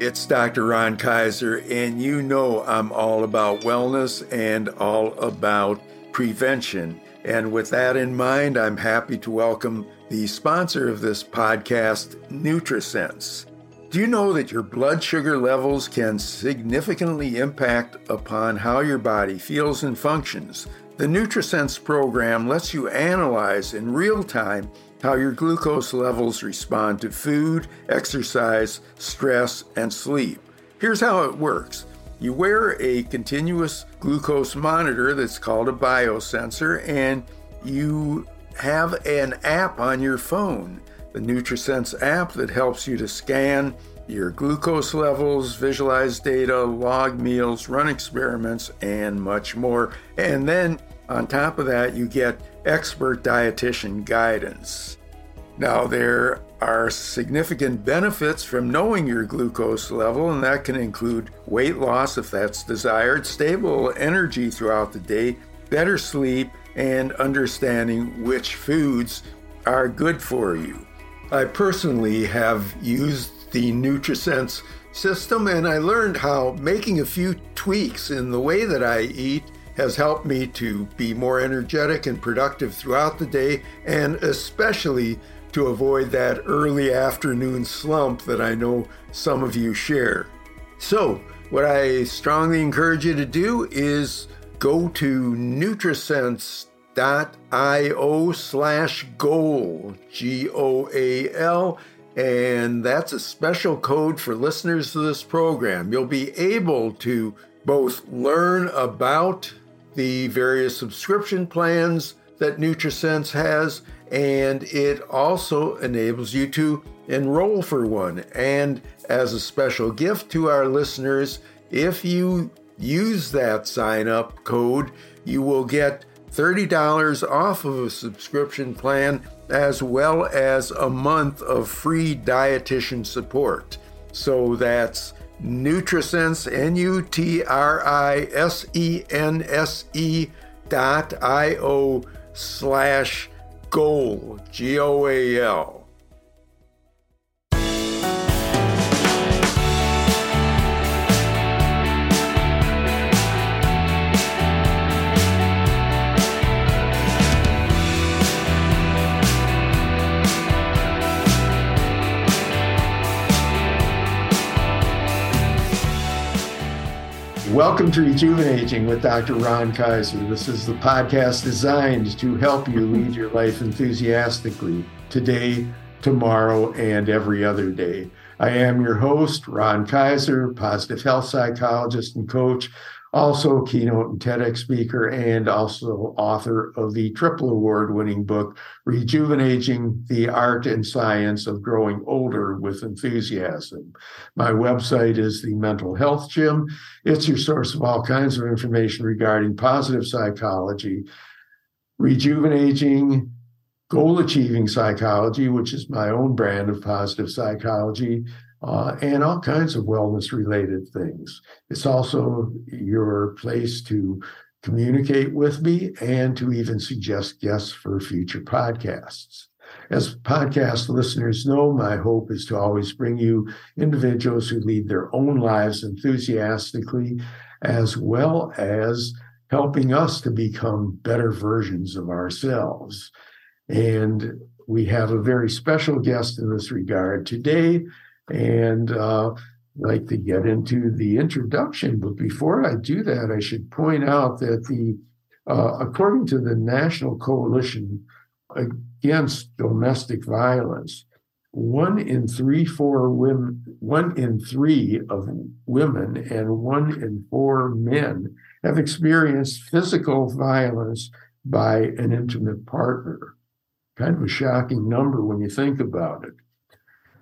It's Dr. Ron Kaiser, and you know I'm all about wellness and all about prevention. And with that in mind, I'm happy to welcome the sponsor of this podcast, NutriSense. Do you know that your blood sugar levels can significantly impact upon how your body feels and functions? The NutriSense program lets you analyze in real time how your glucose levels respond to food, exercise, stress, and sleep. Here's how it works. You wear a continuous glucose monitor that's called a biosensor, and you have an app on your phone, the NutriSense app that helps you to scan your glucose levels, visualize data, log meals, run experiments, and much more. And then on top of that, you get expert dietitian guidance. Now, there are significant benefits from knowing your glucose level, and that can include weight loss if that's desired, stable energy throughout the day, better sleep, and understanding which foods are good for you. I personally have used the NutriSense system, and I learned how making a few tweaks in the way that I eat has helped me to be more energetic and productive throughout the day, and especially to avoid that early afternoon slump that I know some of you share. So, what I strongly encourage you to do is go to nutrisense.io slash goal, G O A L, and that's a special code for listeners to this program. You'll be able to both learn about the various subscription plans that NutriSense has, and it also enables you to enroll for one. And as a special gift to our listeners, if you use that sign up code, you will get $30 off of a subscription plan as well as a month of free dietitian support. So that's NutriSense, N U T R I S E N S E dot I O slash goal, G O A L. Welcome to Rejuvenating with Dr. Ron Kaiser. This is the podcast designed to help you lead your life enthusiastically today, tomorrow, and every other day. I am your host, Ron Kaiser, positive health psychologist and coach, also keynote and TEDx speaker, and also author of the triple award winning book, Rejuvenating the Art and Science of Growing Older with Enthusiasm. My website is the Mental Health Gym. It's your source of all kinds of information regarding positive psychology, rejuvenating goal achieving psychology, which is my own brand of positive psychology, uh, and all kinds of wellness related things. It's also your place to communicate with me and to even suggest guests for future podcasts. As podcast listeners know, my hope is to always bring you individuals who lead their own lives enthusiastically, as well as helping us to become better versions of ourselves. And we have a very special guest in this regard today. And uh, like to get into the introduction. But before I do that, I should point out that the uh, according to the National Coalition Against Domestic Violence, one in three four women, one in three of women and one in four men have experienced physical violence by an intimate partner. Kind of a shocking number when you think about it.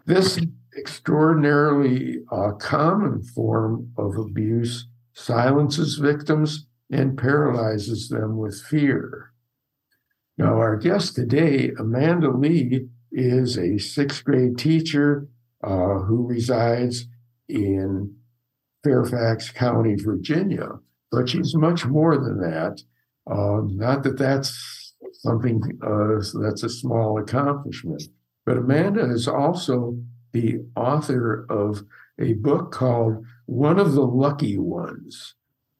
This extraordinarily uh, common form of abuse silences victims and paralyzes them with fear. Now, our guest today, Amanda Lee, is a sixth grade teacher uh, who resides in Fairfax County, Virginia. But she's much more than that. Uh, not that that's something uh, that's a small accomplishment, but Amanda is also the author of a book called One of the Lucky Ones,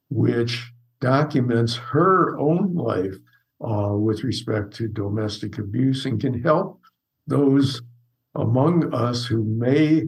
which documents her own life uh, with respect to domestic abuse and can help those among us who may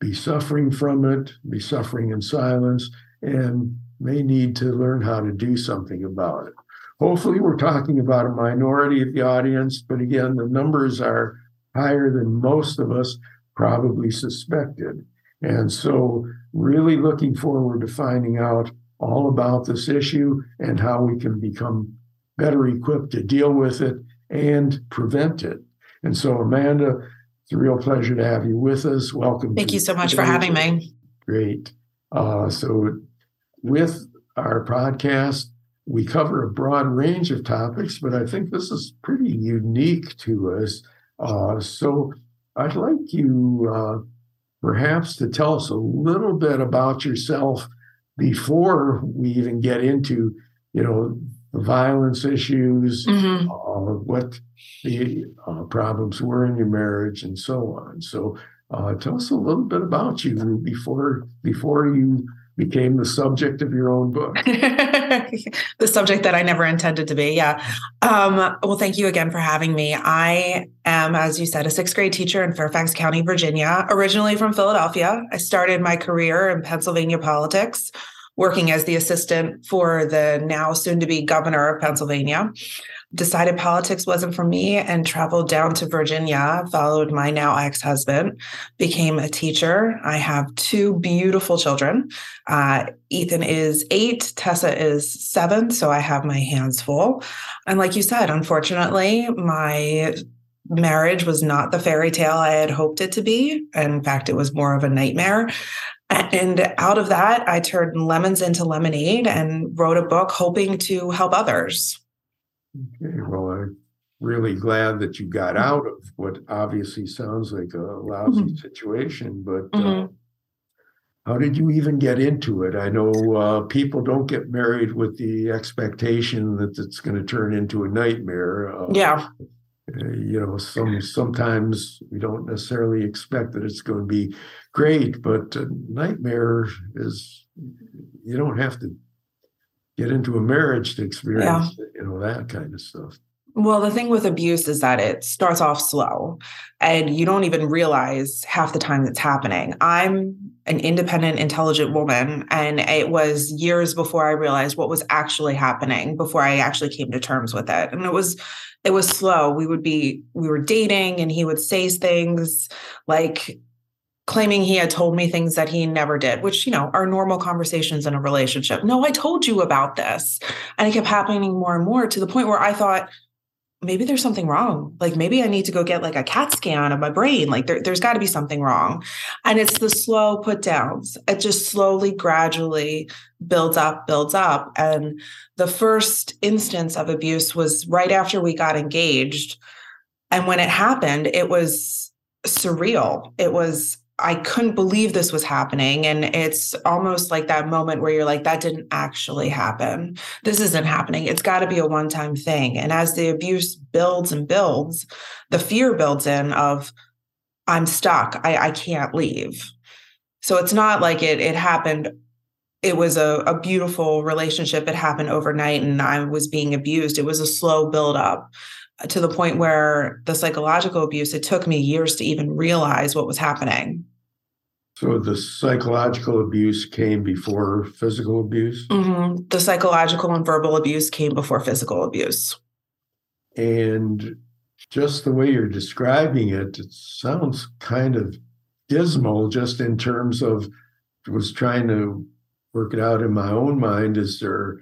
be suffering from it, be suffering in silence, and may need to learn how to do something about it. Hopefully, we're talking about a minority of the audience, but again, the numbers are higher than most of us probably suspected. And so, really looking forward to finding out all about this issue and how we can become better equipped to deal with it and prevent it. And so, Amanda, it's a real pleasure to have you with us. Welcome. Thank you so much for having me. Great. Uh, so, with our podcast, we cover a broad range of topics, but I think this is pretty unique to us. Uh, so, I'd like you uh, perhaps to tell us a little bit about yourself before we even get into, you know, the violence issues, mm-hmm. uh, what the uh, problems were in your marriage, and so on. So, uh, tell us a little bit about you before before you became the subject of your own book. the subject that I never intended to be. Yeah. Um, well, thank you again for having me. I am, as you said, a sixth grade teacher in Fairfax County, Virginia, originally from Philadelphia. I started my career in Pennsylvania politics working as the assistant for the now soon to be governor of Pennsylvania. Decided politics wasn't for me and traveled down to Virginia, followed my now ex husband, became a teacher. I have two beautiful children. Uh, Ethan is eight, Tessa is seven. So I have my hands full. And like you said, unfortunately, my marriage was not the fairy tale I had hoped it to be. In fact, it was more of a nightmare. And out of that, I turned lemons into lemonade and wrote a book hoping to help others. Okay, well, I'm really glad that you got mm-hmm. out of what obviously sounds like a lousy mm-hmm. situation, but uh, mm-hmm. uh, how did you even get into it? I know uh, people don't get married with the expectation that it's going to turn into a nightmare. Uh, yeah. Uh, you know, some sometimes we don't necessarily expect that it's going to be great, but nightmare is you don't have to get into a marriage to experience yeah. you know that kind of stuff. Well, the thing with abuse is that it starts off slow and you don't even realize half the time that's happening. I'm an independent, intelligent woman, and it was years before I realized what was actually happening before I actually came to terms with it. And it was it was slow. We would be we were dating and he would say things like claiming he had told me things that he never did, which, you know, are normal conversations in a relationship. No, I told you about this. And it kept happening more and more to the point where I thought, maybe there's something wrong. Like maybe I need to go get like a CAT scan of my brain. Like there, has got to be something wrong. And it's the slow put downs. It just slowly, gradually builds up, builds up. And the first instance of abuse was right after we got engaged. And when it happened, it was surreal. It was I couldn't believe this was happening. And it's almost like that moment where you're like, that didn't actually happen. This isn't happening. It's got to be a one time thing. And as the abuse builds and builds, the fear builds in of, I'm stuck. I, I can't leave. So it's not like it, it happened. It was a, a beautiful relationship. It happened overnight and I was being abused. It was a slow build up to the point where the psychological abuse, it took me years to even realize what was happening. So the psychological abuse came before physical abuse? Mm-hmm. The psychological and verbal abuse came before physical abuse. And just the way you're describing it, it sounds kind of dismal just in terms of was trying to work it out in my own mind. Is there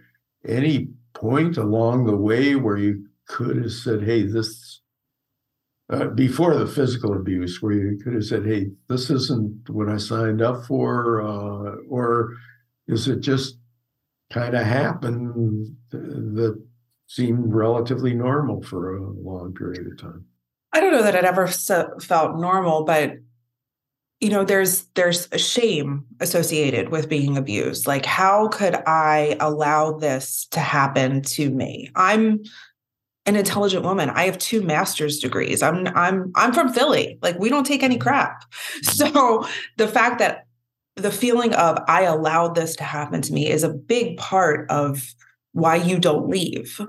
any point along the way where you could have said, hey, this, uh, before the physical abuse, where you could have said, hey, this isn't what I signed up for? Uh, or is it just kind of happened that seemed relatively normal for a long period of time? I don't know that it ever felt normal, but you know there's there's a shame associated with being abused like how could i allow this to happen to me i'm an intelligent woman. I have two master's degrees. I'm I'm I'm from Philly. Like we don't take any mm-hmm. crap. So the fact that the feeling of I allowed this to happen to me is a big part of why you don't leave.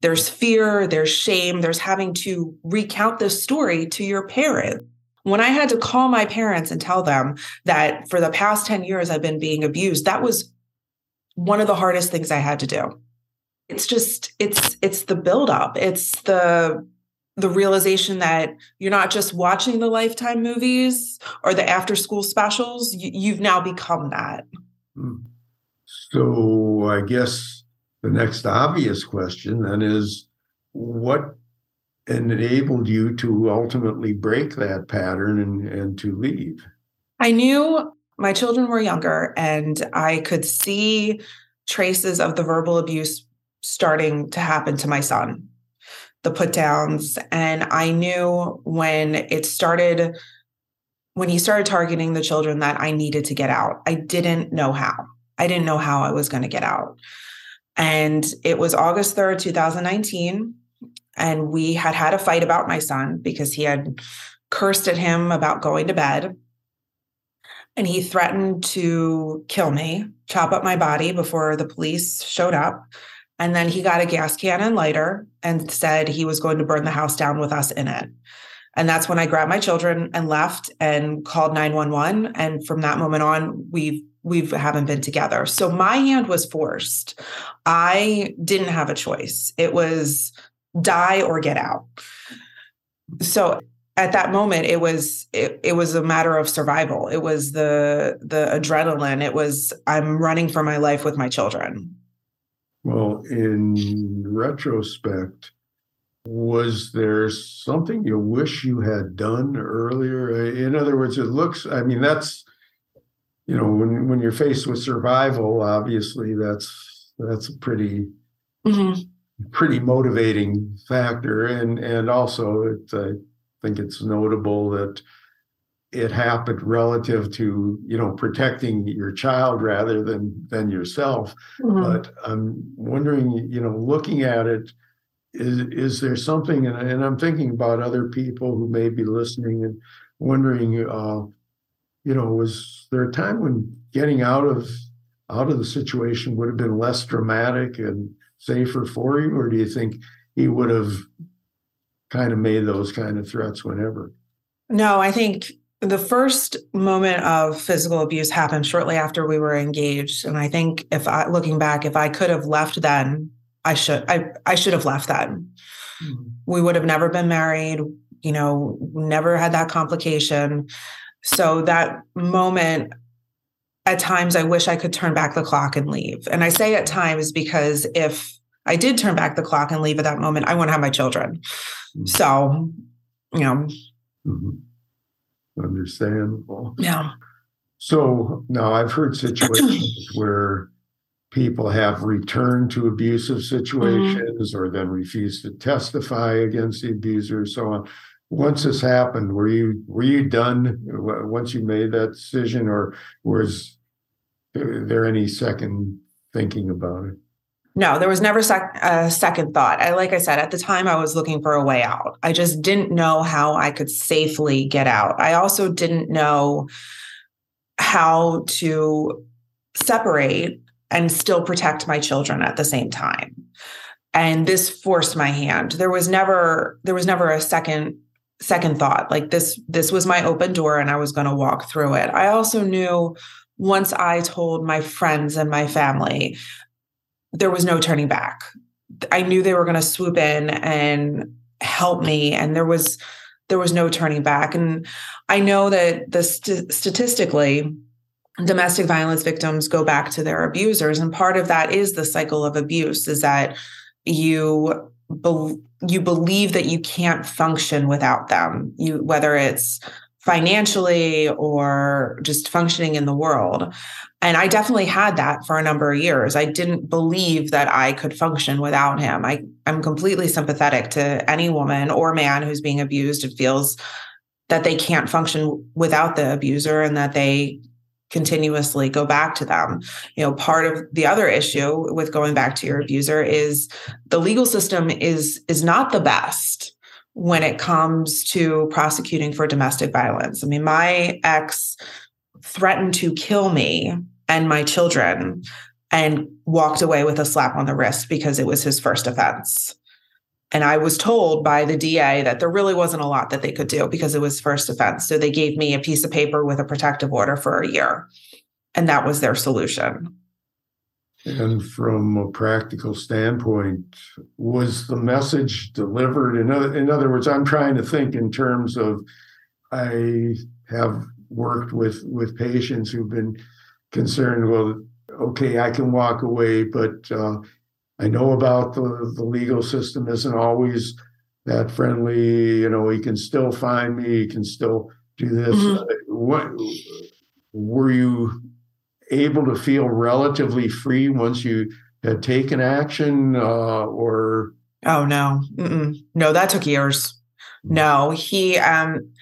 There's fear, there's shame, there's having to recount this story to your parents. When I had to call my parents and tell them that for the past 10 years I've been being abused, that was one of the hardest things I had to do. It's just it's it's the buildup. It's the the realization that you're not just watching the lifetime movies or the after school specials you, have now become that hmm. so i guess the next obvious question then is what enabled you to ultimately break that pattern and, and to leave i knew my children were younger and i could see traces of the verbal abuse starting to happen to my son the put downs. And I knew when it started, when he started targeting the children, that I needed to get out. I didn't know how. I didn't know how I was going to get out. And it was August 3rd, 2019. And we had had a fight about my son because he had cursed at him about going to bed. And he threatened to kill me, chop up my body before the police showed up. And then he got a gas can and lighter and said he was going to burn the house down with us in it. And that's when I grabbed my children and left and called 911. And from that moment on, we've we haven't been together. So my hand was forced. I didn't have a choice. It was die or get out. So at that moment it was it, it was a matter of survival. It was the the adrenaline. It was I'm running for my life with my children. Well, in retrospect, was there something you wish you had done earlier? In other words, it looks, I mean, that's, you know, when, when you're faced with survival, obviously that's, that's a pretty, mm-hmm. pretty motivating factor. And, and also it, I think it's notable that it happened relative to you know protecting your child rather than than yourself. Mm-hmm. but i'm wondering you know looking at it is is there something and, and i'm thinking about other people who may be listening and wondering uh you know was there a time when getting out of out of the situation would have been less dramatic and safer for you or do you think he would have kind of made those kind of threats whenever? No i think the first moment of physical abuse happened shortly after we were engaged. And i think if i looking back if i could have left then i should i i should have left then. Mm-hmm. we would have never been married you know never had that complication. So that moment at times i wish i could turn back the clock and leave. And i say at times because if i did turn back the clock and leave at that moment i wouldn't have my children. Mm-hmm. so you know mm-hmm understandable. Yeah. So now I've heard situations where people have returned to abusive situations mm-hmm. or then refused to testify against the abuser, so on. Once this happened, were you were you done once you made that decision, or was there any second thinking about it? No, there was never sec- a second thought. I, like I said, at the time, I was looking for a way out. I just didn't know how I could safely get out. I also didn't know how to separate and still protect my children at the same time. And this forced my hand. There was never there was never a second second thought. Like this this was my open door and I was going to walk through it. I also knew once I told my friends and my family there was no turning back. I knew they were going to swoop in and help me and there was there was no turning back and I know that the st- statistically domestic violence victims go back to their abusers and part of that is the cycle of abuse is that you be- you believe that you can't function without them you whether it's financially or just functioning in the world. And I definitely had that for a number of years. I didn't believe that I could function without him. I, I'm completely sympathetic to any woman or man who's being abused and feels that they can't function without the abuser and that they continuously go back to them. You know, part of the other issue with going back to your abuser is the legal system is is not the best when it comes to prosecuting for domestic violence. I mean, my ex threatened to kill me and my children and walked away with a slap on the wrist because it was his first offense. And I was told by the DA that there really wasn't a lot that they could do because it was first offense. So they gave me a piece of paper with a protective order for a year. And that was their solution. And from a practical standpoint, was the message delivered? In other, in other words, I'm trying to think in terms of I have worked with with patients who've been concerned. Well, okay, I can walk away, but uh, I know about the the legal system isn't always that friendly. You know, he can still find me. He can still do this. Mm-hmm. What were you able to feel relatively free once you had taken action, uh, or? Oh no, Mm-mm. no, that took years. No, he um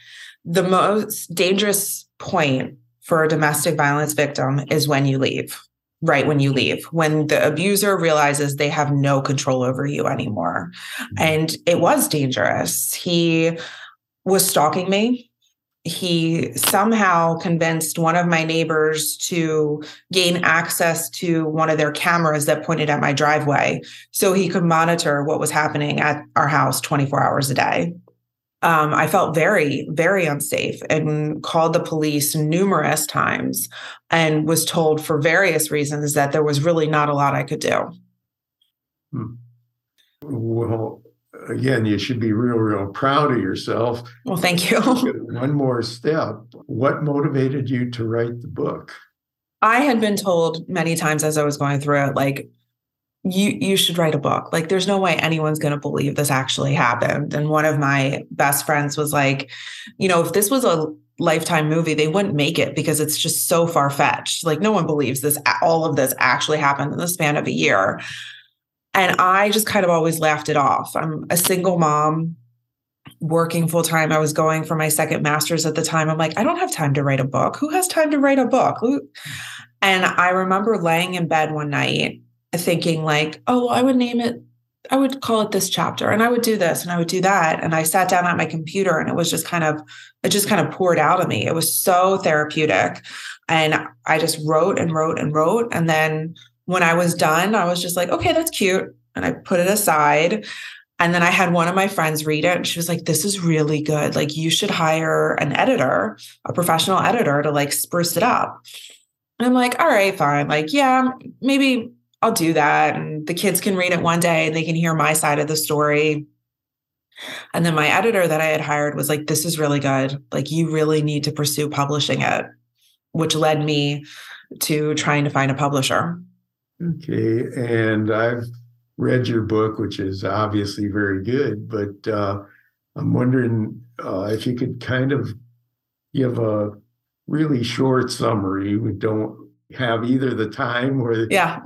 the most dangerous point for a domestic violence victim is when you leave, right when you leave, when the abuser realizes they have no control over you anymore. Mm-hmm. And it was dangerous. He was stalking me. He somehow convinced one of my neighbors to gain access to one of their cameras that pointed at my driveway so he could monitor what was happening at our house 24 hours a day um, I felt very, very unsafe and called the police numerous times and was told for various reasons that there was really not a lot I could do. Hmm. Well, again, you should be real, real proud of yourself. Well, thank you. One more step. What motivated you to write the book? I had been told many times as I was going through it, like, you you should write a book. Like there's no way anyone's going to believe this actually happened. And one of my best friends was like you know if this was a lifetime movie they wouldn't make it because it's just so far fetched like no one believes this all of this actually happened in the span of a year. And i just kind of always laughed it off. I'm a single mom working full time i was going for my second master's at the time. I'm like i don't have time to write a book. Who has time to write a book? And i remember laying in bed one night thinking like, oh, I would name it, I would call it this chapter and I would do this and I would do that. And I sat down at my computer and it was just kind of, it just kind of poured out of me. It was so therapeutic. And I just wrote and wrote and wrote. And then when I was done, I was just like, okay, that's cute. And I put it aside. And then I had one of my friends read it and she was like, this is really good. Like, you should hire an editor, a professional editor to like spruce it up. And I'm like, all right, fine. Like, yeah, maybe I'll do that. And the kids can read it one day and they can hear my side of the story. And then my editor that I had hired was like, this is really good. Like, you really need to pursue publishing it, which led me to trying to find a publisher. Okay. And I've read your book, which is obviously very good, but uh, I'm wondering uh, if you could kind of give a really short summary. We don't have either the time or yeah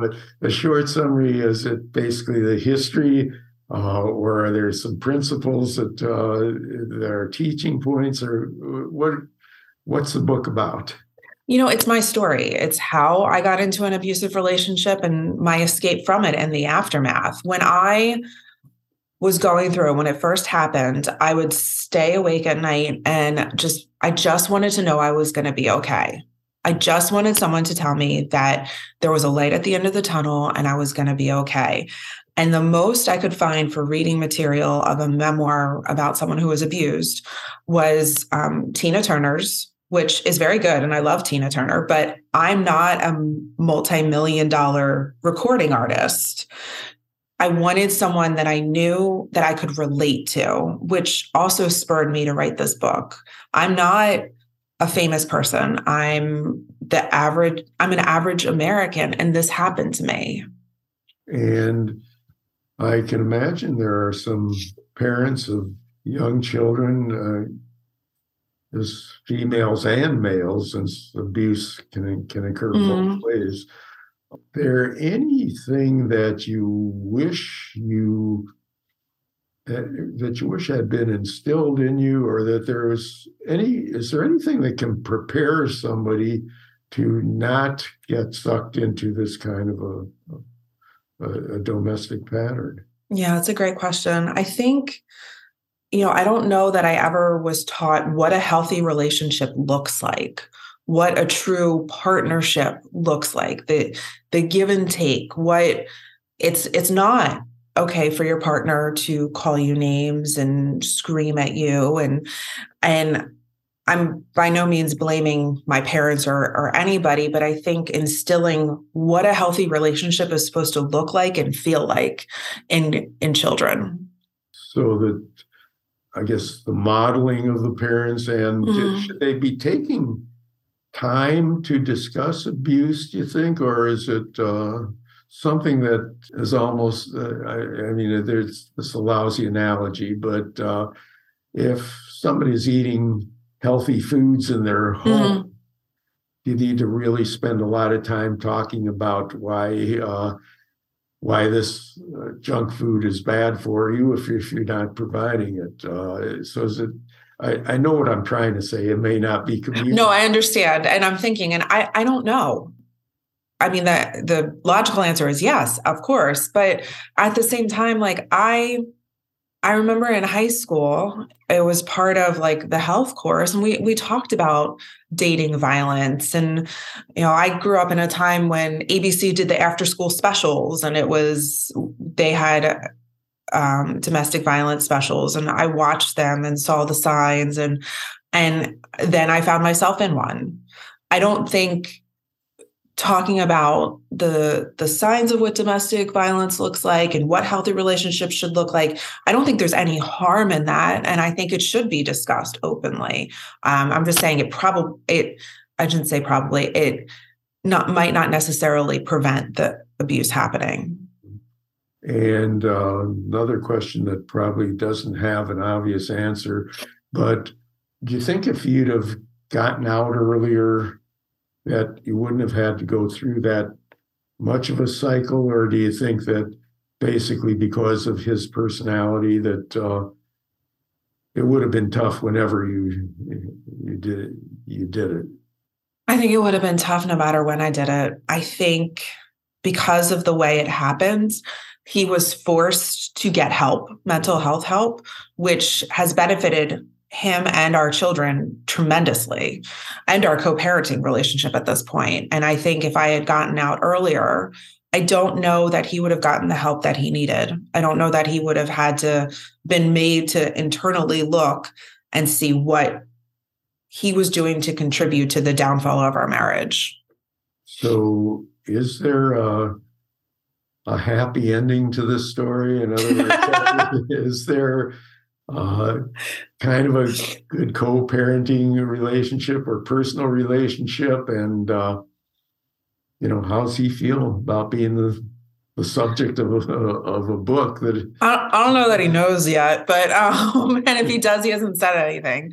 but a short summary is it basically the history uh, or are there some principles that uh, are teaching points or what what's the book about? You know it's my story. It's how i got into an abusive relationship and my escape from it and the aftermath. When i was going through when it first happened i would stay awake at night and just i just wanted to know i was going to be okay I just wanted someone to tell me that there was a light at the end of the tunnel and I was going to be okay. And the most I could find for reading material of a memoir about someone who was abused was um, Tina Turner's, which is very good. And I love Tina Turner, but I'm not a multi million dollar recording artist. I wanted someone that I knew that I could relate to, which also spurred me to write this book. I'm not a famous person. I'm the average, I'm an average American, and this happened to me. And I can imagine there are some parents of young children, uh, as females and males, since abuse can can occur mm-hmm. both ways. There anything that you wish you that, you wish had been instilled in you or that there was any is there anything that can prepare somebody to not get sucked into this kind of a, a, a domestic pattern? Yeah it's a great question. I think you know, I don't know that I ever was taught what a healthy relationship looks like, what a true partnership looks like, the the give and take, what it's it's not okay for your partner to call you names and scream at you and and I'm by no means blaming my parents or, or anybody, but I think instilling what a healthy relationship is supposed to look like and feel like in in children. So that I guess the modeling of the parents and mm-hmm. should they be taking time to discuss abuse, do you think, or is it uh, something that is almost, uh, I, I, mean, there's this a lousy analogy, but uh, if somebody's eating healthy foods in their home, mm-hmm. you need to really spend a lot of time talking about why uh, why this uh, junk food is bad for you if, if you're not providing it. Uh, so is it I, I, know what I'm trying to say. It may not be. No, I understand. And I'm thinking, and I, I don't know. I mean, the the logical answer is yes, of course. But at the same time, like I I remember in high school, it was part of like the health course, and we we talked about dating violence. And you know, I grew up in a time when ABC did the after school specials, and it was they had um, domestic violence specials, and I watched them and saw the signs, and and then I found myself in one. I don't think talking about the the signs of what domestic violence looks like and what healthy relationships should look like i don't think there's any harm in that and i think it should be discussed openly. Um, i'm just saying it probably it i shouldn't say probably it not might not necessarily prevent the abuse happening. And uh, another question that probably doesn't have an obvious answer but do you think if you'd have gotten out earlier that you wouldn't have had to go through that much of a cycle, or do you think that basically because of his personality that uh, it would have been tough whenever you you did it, you did it? I think it would have been tough no matter when I did it. I think because of the way it happened, he was forced to get help, mental health help, which has benefited him and our children tremendously and our co-parenting relationship at this point. And i think if i had gotten out earlier i don't know that he would have gotten the help that he needed. I don't know that he would have had to been made to internally look and see what he was doing to contribute to the downfall of our marriage. So is there a, a happy ending to this story? In other words is there uh, kind of a good co-parenting relationship or personal relationship and uh, you know how's he feel about being the the subject of a, of a book that I, I don't know that he knows yet but um, and if he does he hasn't said anything.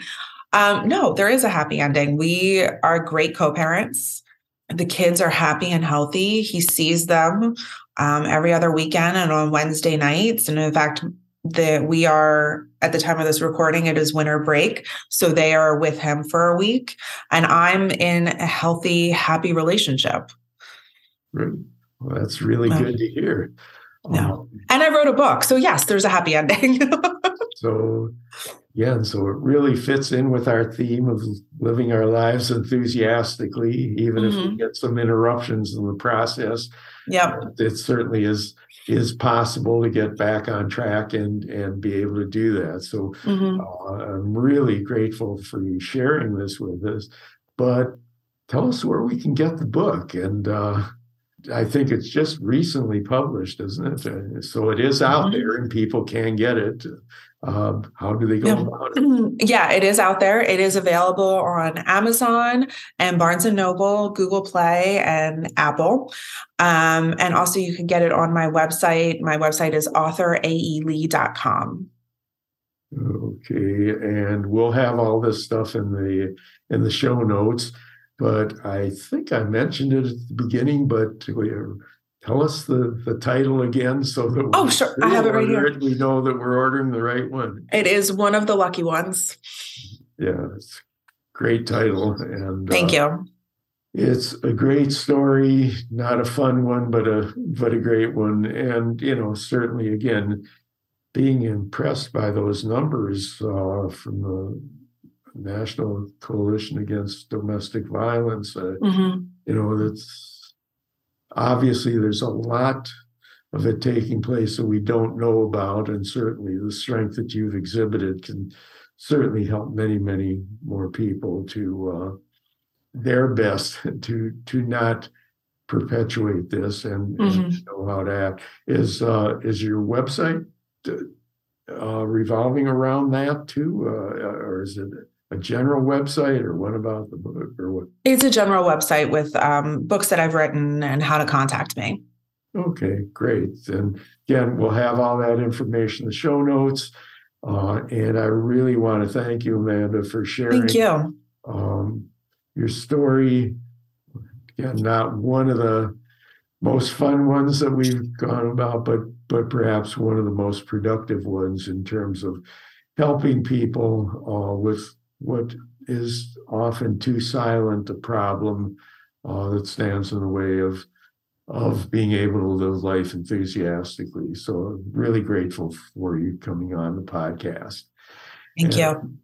Um, no there is a happy ending. We are great co-parents. The kids are happy and healthy. He sees them um, every other weekend and on wednesday nights. And in fact that we are at the time of this recording it is winter break so they are with him for a week and i'm in a healthy happy relationship. Well, that's really good to hear. Yeah. Um, and i wrote a book so yes there's a happy ending so yeah and so it really fits in with our theme of living our lives enthusiastically even mm-hmm. if we mm-hmm. get some interruptions in the process yeah it certainly is is possible to get back on track and and be able to do that. So mm-hmm. uh, I'm really grateful for you sharing this with us. But tell us where we can get the book and. Uh, I think it's just recently published, isn't it? So it is out mm-hmm. there and people can get it. Um, how do they go mm-hmm. Yeah, it is out there. It is available on Amazon and Barnes and Noble, Google Play, and Apple. Um, and also, you can get it on my website. My website is authorAElee.com. Okay, and we'll have all this stuff in the in the show notes. But I think I mentioned it at the beginning, but we're tell us the, the title again so that oh sure. I have it right here. it, we know that we're ordering the right one. It is one of the lucky ones. Yeah it's great title and thank uh, you. it's a great story not a fun one but a but a great one. And you know certainly again being impressed by those numbers uh, from the National Coalition Against Domestic Violence. Uh, mm-hmm. You know, that's obviously there's a lot of it taking place that we don't know about, and certainly the strength that you've exhibited can certainly help many, many more people to uh, their best to to not perpetuate this and, mm-hmm. and know how to act. Is uh, is your website uh, revolving around that too, uh, or is it a general website, or what about the book, or what? It's a general website with um, books that I've written and how to contact me. Okay, great. And again, we'll have all that information in the show notes. Uh, and I really want to thank you, Amanda, for sharing. Thank you. Um, your story. Again, not one of the most fun ones that we've gone about, but but perhaps one of the most productive ones in terms of helping people uh, with what is often too silent a problem uh, that stands in the way of of being able to live life enthusiastically. So really grateful for you coming on the podcast. Thank and,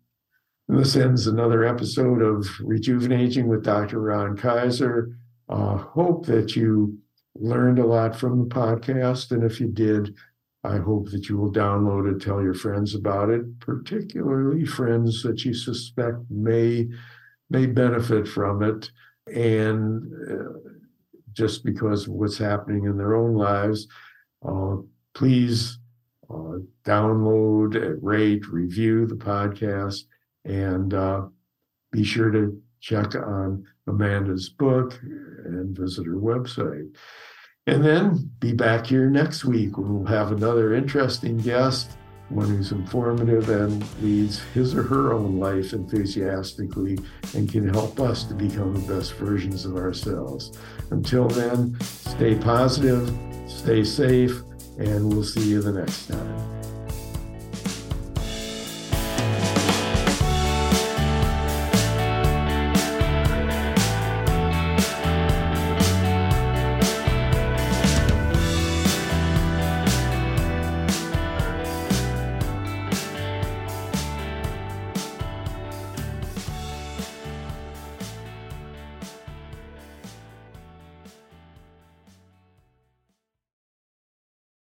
you. This ends another episode of Rejuvenating with Dr. Ron Kaiser. Uh, hope that you learned a lot from the podcast. And if you did, I hope that you will download it, tell your friends about it, particularly friends that you suspect may may benefit from it. And uh, just because of what's happening in their own lives, uh, please uh, download, rate, review the podcast and uh, be sure to check on Amanda's book and visit her website. And then be back here next week we'll have another interesting guest, one who's informative and leads his or her own life enthusiastically and can help us to become the best versions of ourselves. Until then, stay positive, stay safe, and we'll see you the next time.